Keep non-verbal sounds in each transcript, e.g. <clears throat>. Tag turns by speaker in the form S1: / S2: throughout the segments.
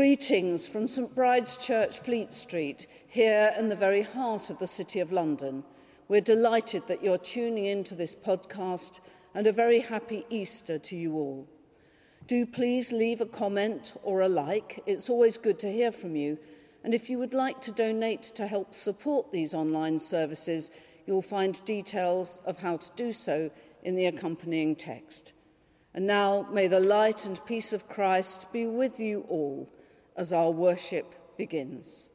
S1: Greetings from St Bride's Church, Fleet Street, here in the very heart of the City of London. We're delighted that you're tuning into this podcast and a very happy Easter to you all. Do please leave a comment or a like. It's always good to hear from you. And if you would like to donate to help support these online services, you'll find details of how to do so in the accompanying text. And now may the light and peace of Christ be with you all as our worship begins.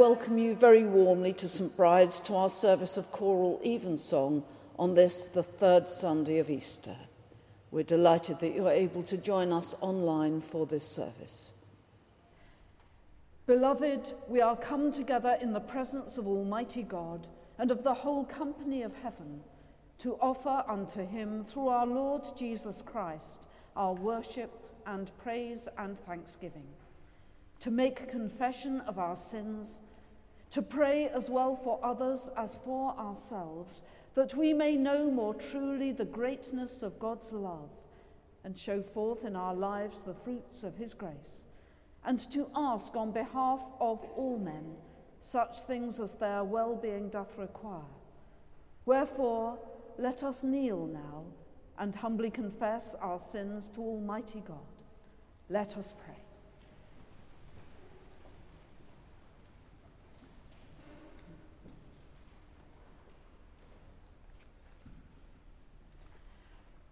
S1: Welcome you very warmly to St Bride's to our service of choral evensong on this, the third Sunday of Easter. We're delighted that you're able to join us online for this service. Beloved, we are come together in the presence of Almighty God and of the whole company of heaven to offer unto him through our Lord Jesus Christ our worship and praise and thanksgiving to make confession of our sins, to pray as well for others as for ourselves, that we may know more truly the greatness of God's love and show forth in our lives the fruits of his grace, and to ask on behalf of all men such things as their well being doth require. Wherefore, let us kneel now and humbly confess our sins to Almighty God. Let us pray.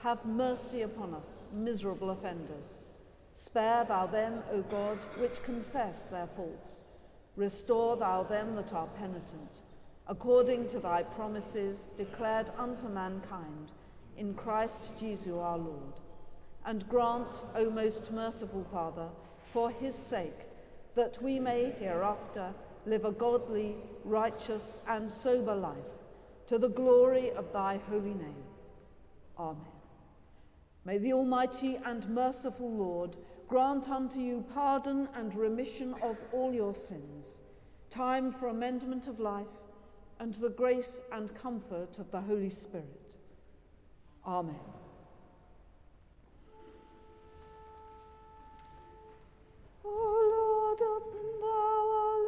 S1: have mercy upon us, miserable offenders. Spare thou them, O God, which confess their faults. Restore thou them that are penitent, according to thy promises declared unto mankind, in Christ Jesus our Lord. And grant, O most merciful Father, for his sake, that we may hereafter live a godly, righteous, and sober life, to the glory of thy holy name. Amen. May the Almighty and merciful Lord grant unto you pardon and remission of all your sins, time for amendment of life, and the grace and comfort of the Holy Spirit. Amen. O Lord, open thou our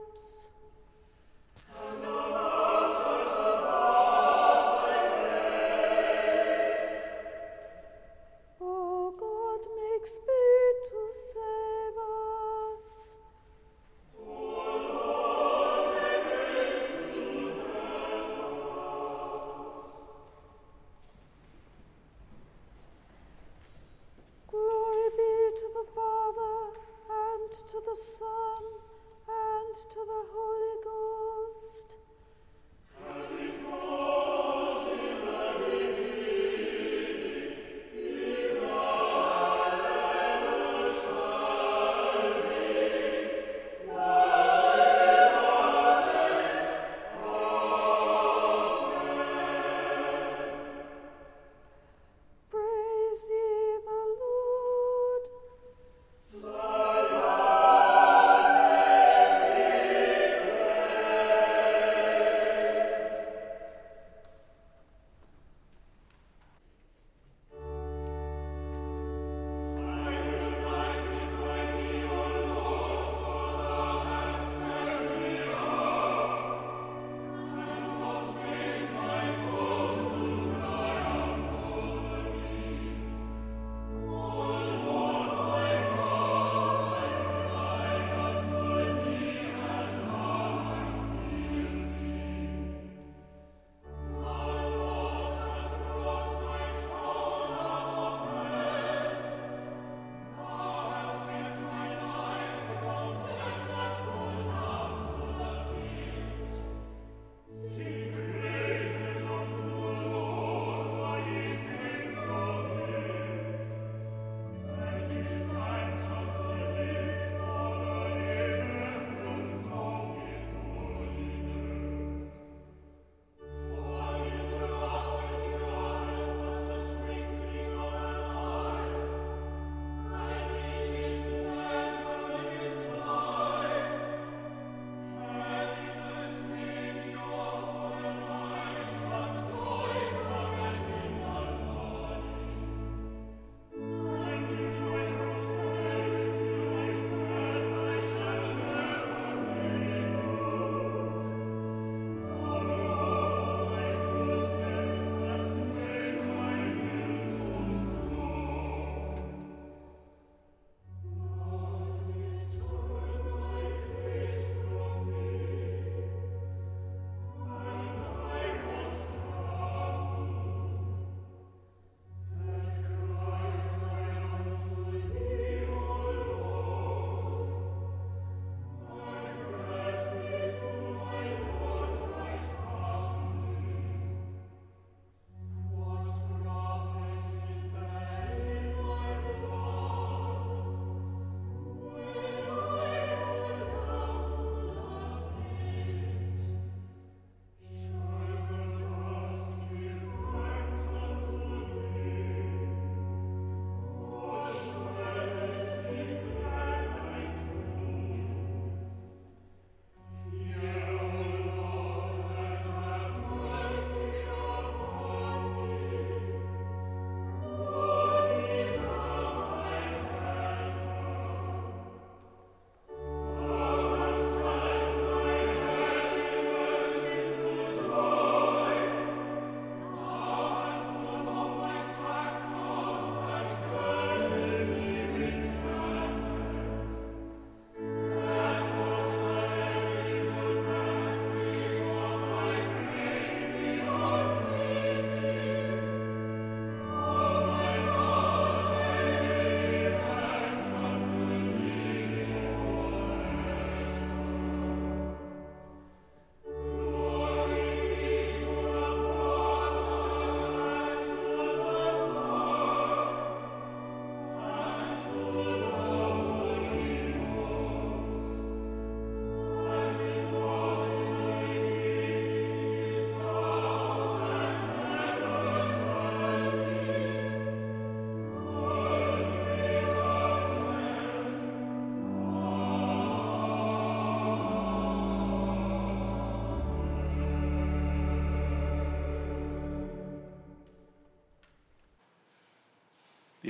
S1: lips.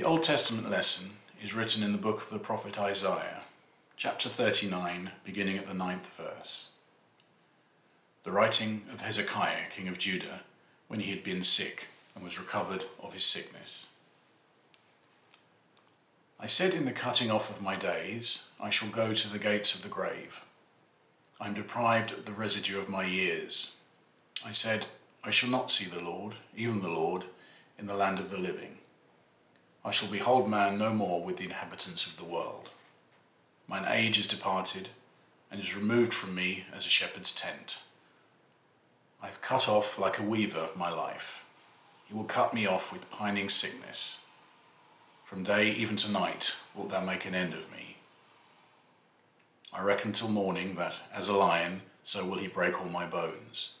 S2: The Old Testament lesson is written in the book of the prophet Isaiah, chapter 39, beginning at the ninth verse. The writing of Hezekiah, king of Judah, when he had been sick and was recovered of his sickness. I said in the cutting off of my days, I shall go to the gates of the grave. I am deprived of the residue of my years. I said, I shall not see the Lord, even the Lord, in the land of the living. I shall behold man no more with the inhabitants of the world. Mine age is departed, and is removed from me as a shepherd's tent. I have cut off like a weaver my life. He will cut me off with pining sickness. From day even to night wilt thou make an end of me. I reckon till morning that, as a lion, so will he break all my bones.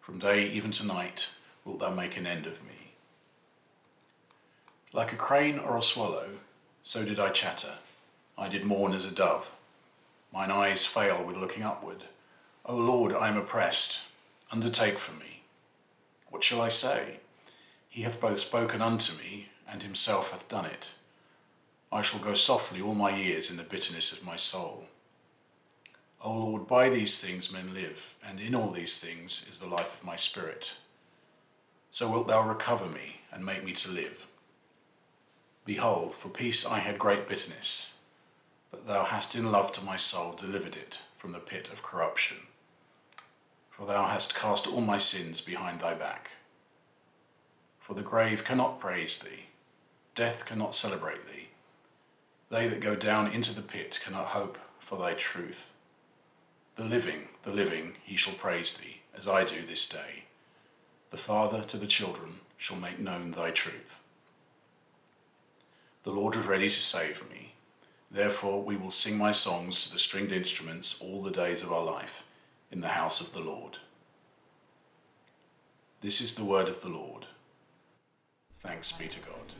S2: From day even to night wilt thou make an end of me. Like a crane or a swallow, so did I chatter. I did mourn as a dove. Mine eyes fail with looking upward. O Lord, I am oppressed. Undertake for me. What shall I say? He hath both spoken unto me, and himself hath done it. I shall go softly all my years in the bitterness of my soul. O Lord, by these things men live, and in all these things is the life of my spirit. So wilt thou recover me, and make me to live. Behold, for peace I had great bitterness, but thou hast in love to my soul delivered it from the pit of corruption. For thou hast cast all my sins behind thy back. For the grave cannot praise thee, death cannot celebrate thee. They that go down into the pit cannot hope for thy truth. The living, the living, he shall praise thee, as I do this day. The Father to the children shall make known thy truth. The Lord is ready to save me. Therefore, we will sing my songs to the stringed instruments all the days of our life in the house of the Lord. This is the word of the Lord. Thanks be to God.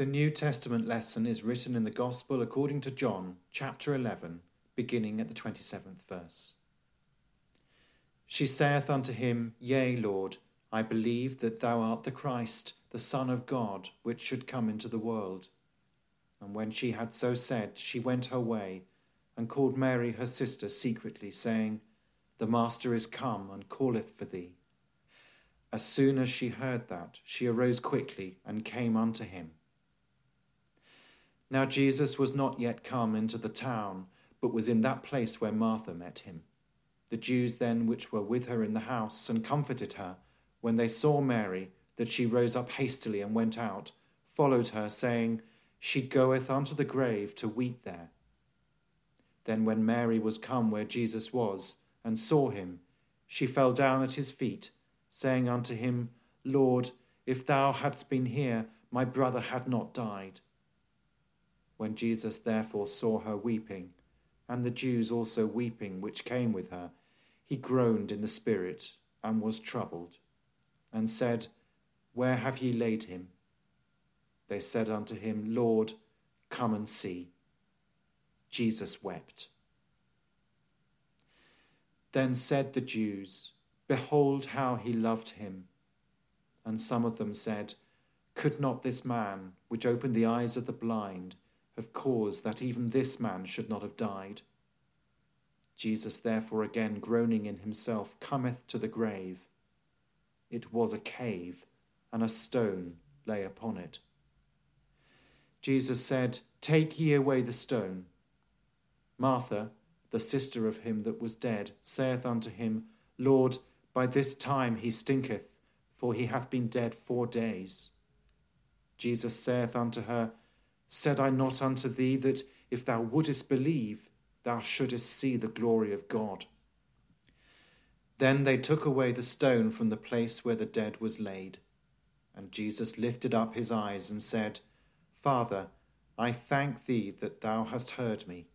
S3: The New Testament lesson is written in the Gospel according to John, chapter 11, beginning at the 27th verse. She saith unto him, Yea, Lord, I believe that thou art the Christ, the Son of God, which should come into the world. And when she had so said, she went her way, and called Mary her sister secretly, saying, The Master is come, and calleth for thee. As soon as she heard that, she arose quickly, and came unto him. Now Jesus was not yet come into the town, but was in that place where Martha met him. The Jews then which were with her in the house and comforted her, when they saw Mary, that she rose up hastily and went out, followed her, saying, She goeth unto the grave to weep there. Then when Mary was come where Jesus was, and saw him, she fell down at his feet, saying unto him, Lord, if thou hadst been here, my brother had not died. When Jesus therefore saw her weeping, and the Jews also weeping which came with her, he groaned in the spirit, and was troubled, and said, Where have ye laid him? They said unto him, Lord, come and see. Jesus wept. Then said the Jews, Behold how he loved him. And some of them said, Could not this man, which opened the eyes of the blind, have caused that even this man should not have died. Jesus, therefore, again groaning in himself, cometh to the grave. It was a cave, and a stone lay upon it. Jesus said, Take ye away the stone. Martha, the sister of him that was dead, saith unto him, Lord, by this time he stinketh, for he hath been dead four days. Jesus saith unto her, Said I not unto thee that if thou wouldest believe, thou shouldest see the glory of God? Then they took away the stone from the place where the dead was laid. And Jesus lifted up his eyes and said, Father, I thank thee that thou hast heard me,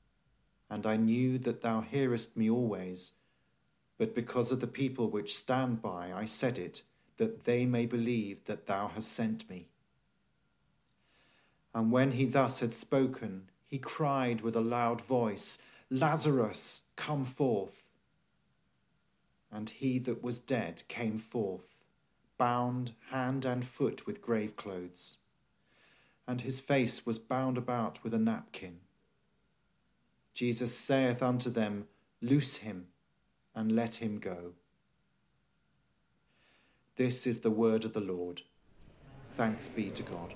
S3: and I knew that thou hearest me always. But because of the people which stand by, I said it, that they may believe that thou hast sent me. And when he thus had spoken, he cried with a loud voice, Lazarus, come forth. And he that was dead came forth, bound hand and foot with grave clothes, and his face was bound about with a napkin. Jesus saith unto them, Loose him, and let him go. This is the word of the Lord. Thanks be to God.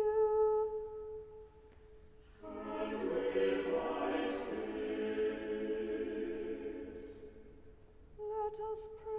S1: Let us pray.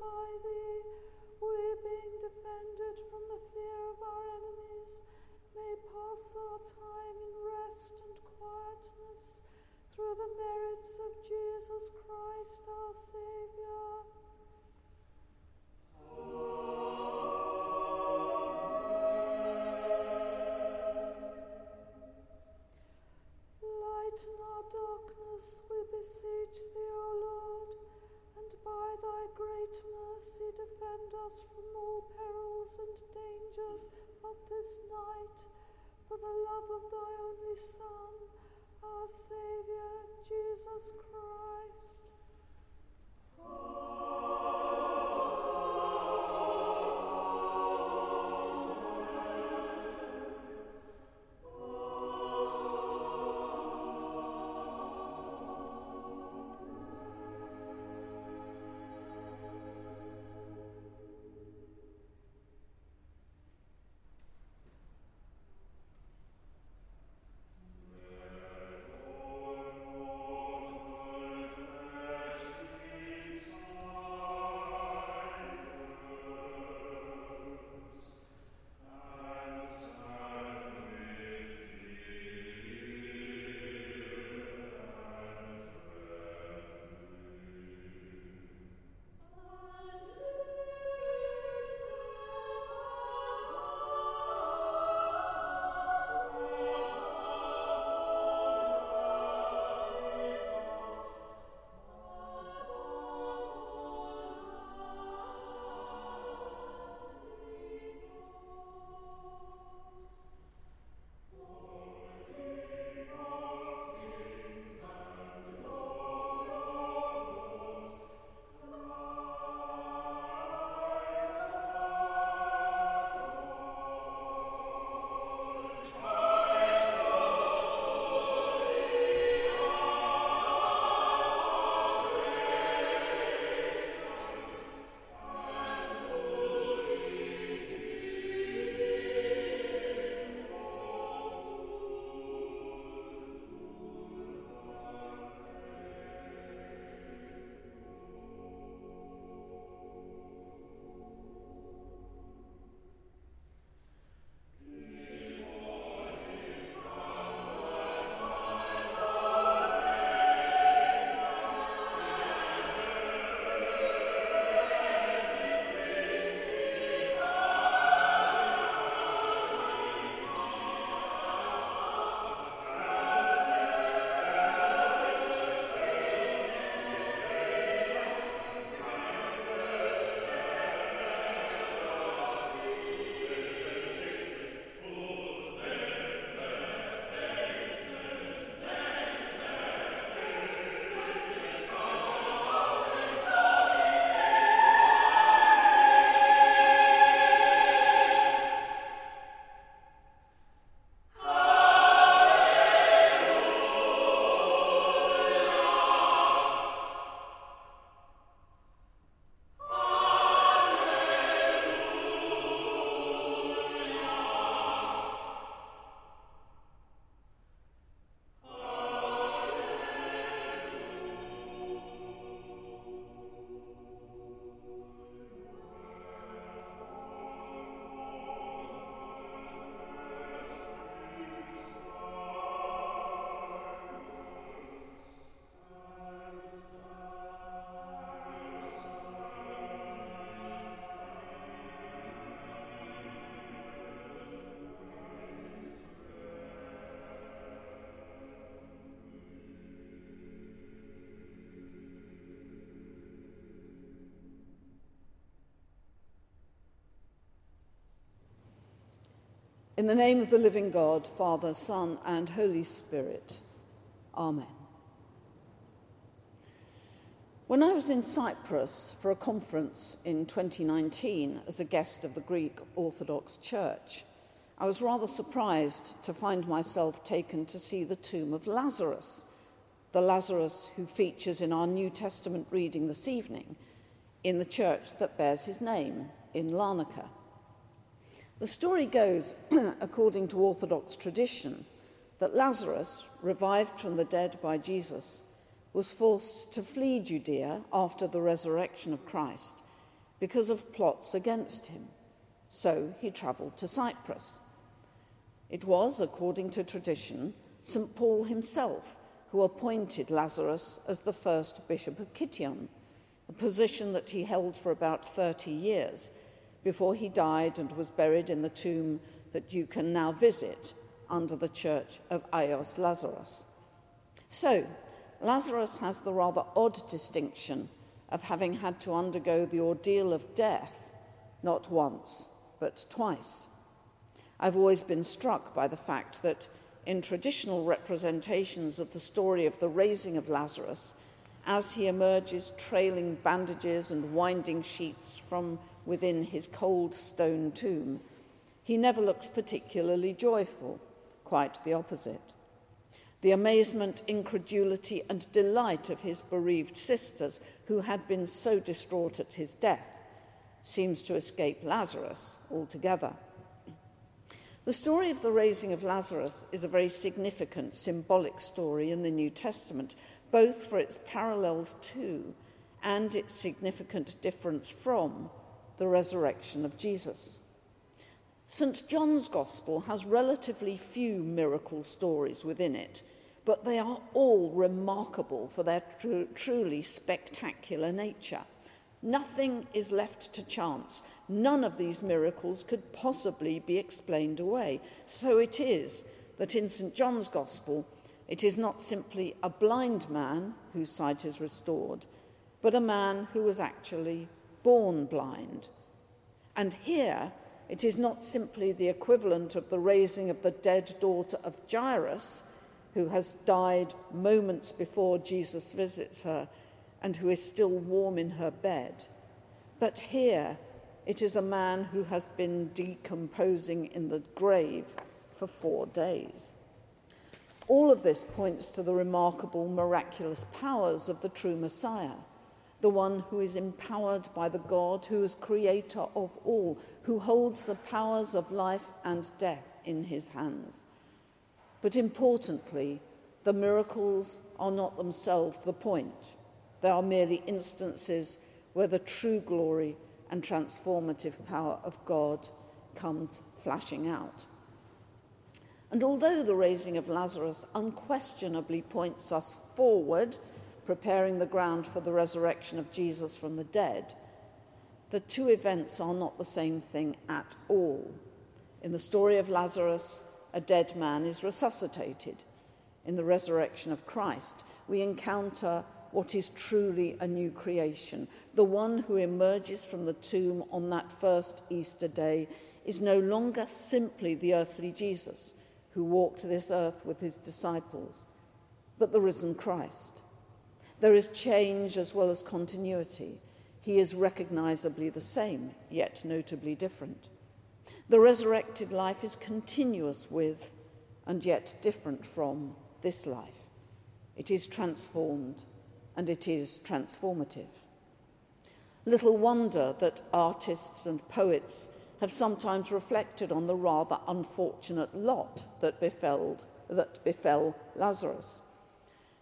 S1: By thee. We, being defended from the fear of our enemies, may pass our time in rest and quietness through the merits of Jesus Christ our Saviour. Lighten our darkness, we beseech thee, O Lord, by thy great mercy defend us from all perils and dangers of this night, for the love of thy only Son, our Saviour, Jesus Christ. In the name of the living God, Father, Son, and Holy Spirit. Amen. When I was in Cyprus for a conference in 2019 as a guest of the Greek Orthodox Church, I was rather surprised to find myself taken to see the tomb of Lazarus, the Lazarus who features in our New Testament reading this evening in the church that bears his name in Larnaca. The story goes, <clears throat> according to Orthodox tradition, that Lazarus, revived from the dead by Jesus, was forced to flee Judea after the resurrection of Christ because of plots against him. So he travelled to Cyprus. It was, according to tradition, St. Paul himself who appointed Lazarus as the first bishop of Kition, a position that he held for about 30 years before he died and was buried in the tomb that you can now visit under the church of Agios Lazarus. So, Lazarus has the rather odd distinction of having had to undergo the ordeal of death not once, but twice. I've always been struck by the fact that in traditional representations of the story of the raising of Lazarus, as he emerges trailing bandages and winding sheets from within his cold stone tomb, he never looks particularly joyful, quite the opposite. The amazement, incredulity, and delight of his bereaved sisters, who had been so distraught at his death, seems to escape Lazarus altogether. The story of the raising of Lazarus is a very significant symbolic story in the New Testament, both for its parallels to and its significant difference from the resurrection of Jesus. St. John's Gospel has relatively few miracle stories within it, but they are all remarkable for their tr- truly spectacular nature. Nothing is left to chance. None of these miracles could possibly be explained away. So it is that in St. John's Gospel, it is not simply a blind man whose sight is restored, but a man who was actually born blind. And here, it is not simply the equivalent of the raising of the dead daughter of Jairus, who has died moments before Jesus visits her and who is still warm in her bed. But here, it is a man who has been decomposing in the grave for four days. All of this points to the remarkable, miraculous powers of the true Messiah the one who is empowered by the God who is creator of all, who holds the powers of life and death in his hands. But importantly, the miracles are not themselves the point. They are merely instances where the true glory and transformative power of God comes flashing out. And although the raising of Lazarus unquestionably points us forward preparing the ground for the resurrection of Jesus from the dead, the two events are not the same thing at all. In the story of Lazarus, a dead man is resuscitated. In the resurrection of Christ, we encounter what is truly a new creation. The one who emerges from the tomb on that first Easter day is no longer simply the earthly Jesus who walked this earth with his disciples, but the risen Christ. There is change as well as continuity. He is recognizably the same, yet notably different. The resurrected life is continuous with, and yet different from, this life. It is transformed, and it is transformative. Little wonder that artists and poets have sometimes reflected on the rather unfortunate lot that befell, that befell Lazarus.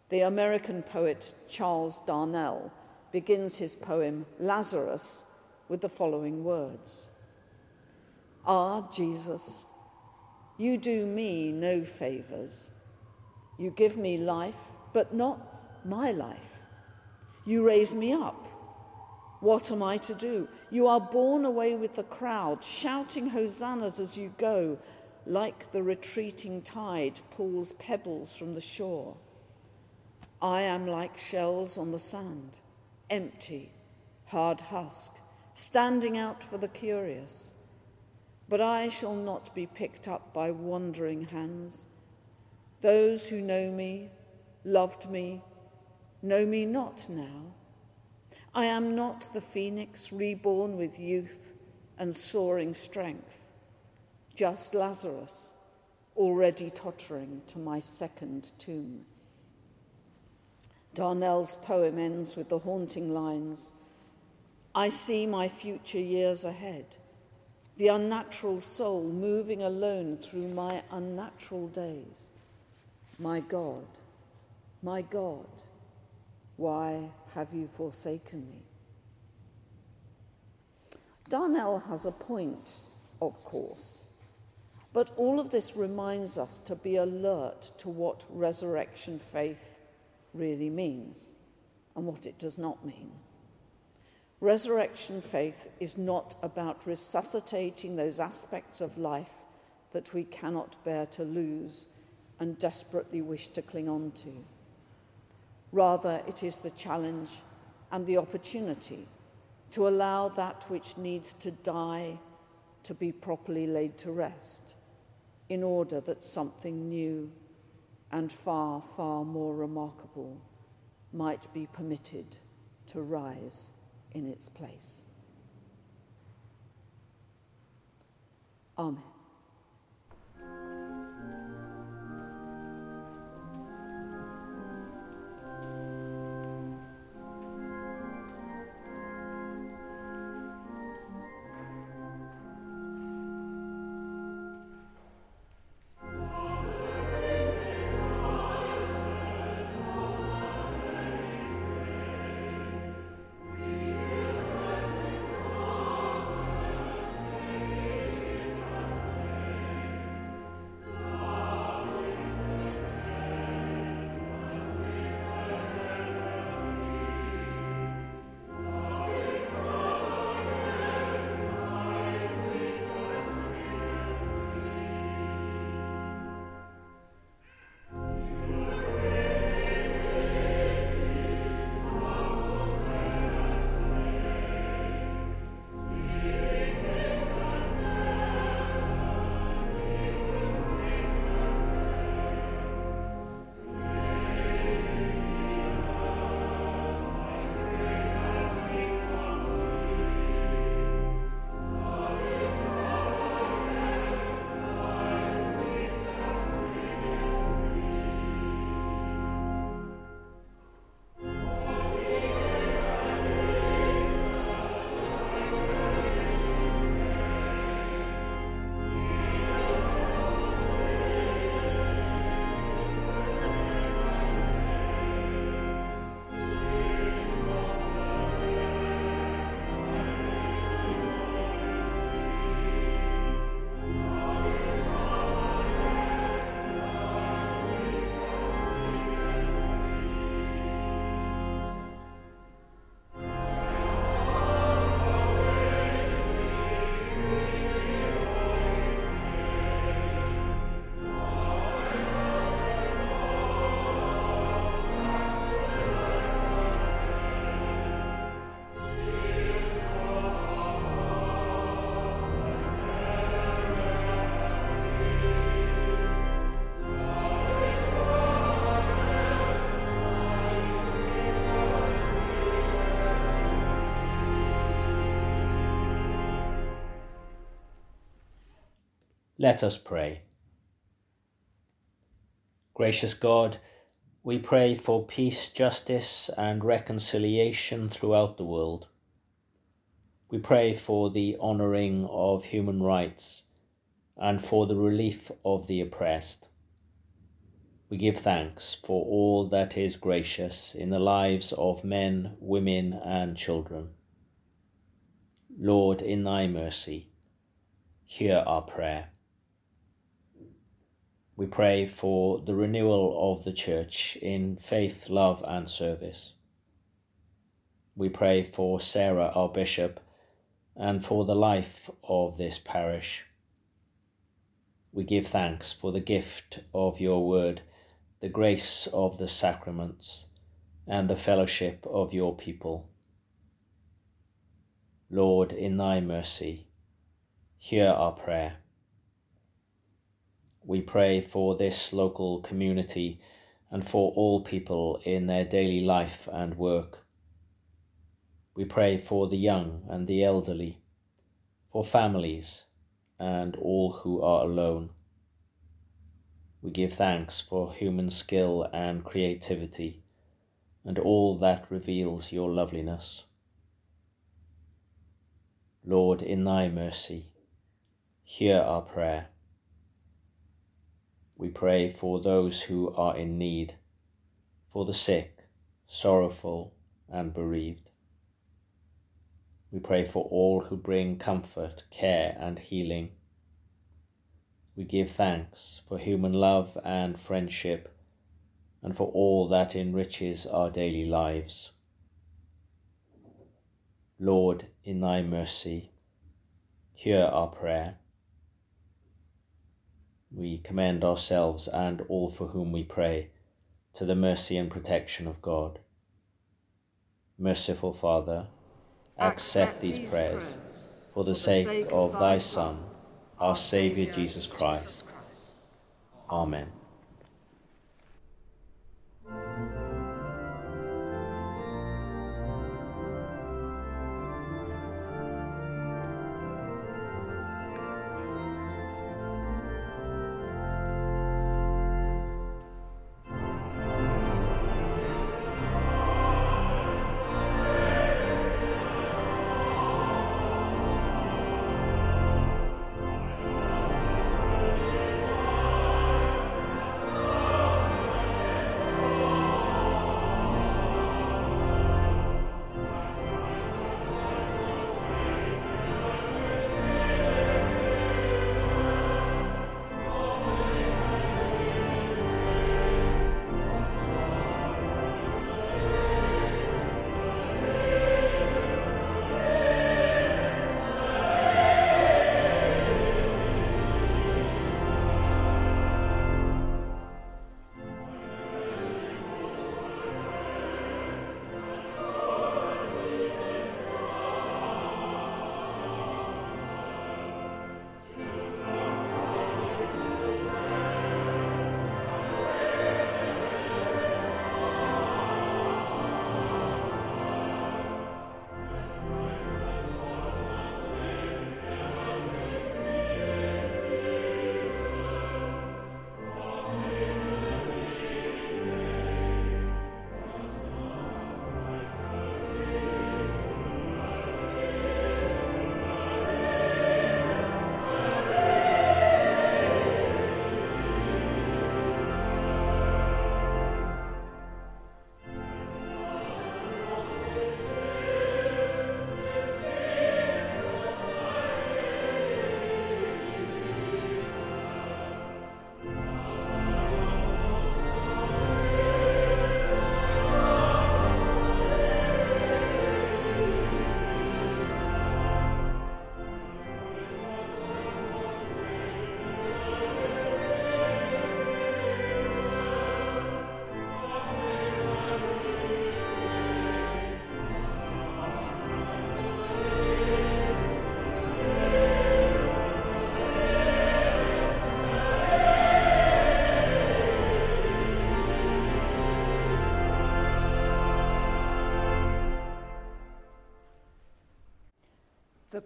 S1: The American poet Charles Darnell begins his poem Lazarus with the following words Ah, Jesus, you do me no favors. You give me life, but not my life. You raise me up. What am I to do? You are borne away with the crowd, shouting hosannas as you go, like the retreating tide pulls pebbles from the shore. I am like shells on the sand, empty, hard husk, standing out for the curious. But I shall not be picked up by wandering hands. Those who know me, loved me, know me not now. I am not the phoenix reborn with youth and soaring strength, just Lazarus, already tottering to my second tomb. Darnell's poem ends with the haunting lines I see my future years ahead. the unnatural soul moving alone through my unnatural days. My God, my God, why have you forsaken me? Darnell has a point, of course, but all of this reminds us to be alert to what resurrection faith really means and what it does not mean. Resurrection faith is not about resuscitating those aspects of life that we cannot bear to lose and desperately wish to cling on to. Rather, it is the challenge and the opportunity to allow that which needs to die to be properly laid to rest in order that something new and far, far more remarkable might be permitted to rise in its place. Amen.
S4: Let us pray. Gracious God, we pray for peace, justice, and reconciliation throughout the world. We pray for the honouring of human rights and for the relief of the oppressed. We give thanks for all that is gracious in the lives of men, women, and children. Lord, in thy mercy, hear our prayer. We pray for the renewal of the Church in faith, love, and service. We pray for Sarah, our Bishop, and for the life of this parish. We give thanks for the gift of your word, the grace of the sacraments, and the fellowship of your people. Lord, in thy mercy, hear our prayer. We pray for this local community and for all people in their daily life and work. We pray for the young and the elderly, for families and all who are alone. We give thanks for human skill and creativity and all that reveals your loveliness. Lord, in thy mercy, hear our prayer. We pray for those who are in need, for the sick, sorrowful, and bereaved. We pray for all who bring comfort, care, and healing. We give thanks for human love and friendship, and for all that enriches our daily lives. Lord, in thy mercy, hear our prayer. We commend ourselves and all for whom we pray to the mercy and protection of God. Merciful Father, accept these prayers for the sake of thy Son, our Saviour Jesus Christ. Amen.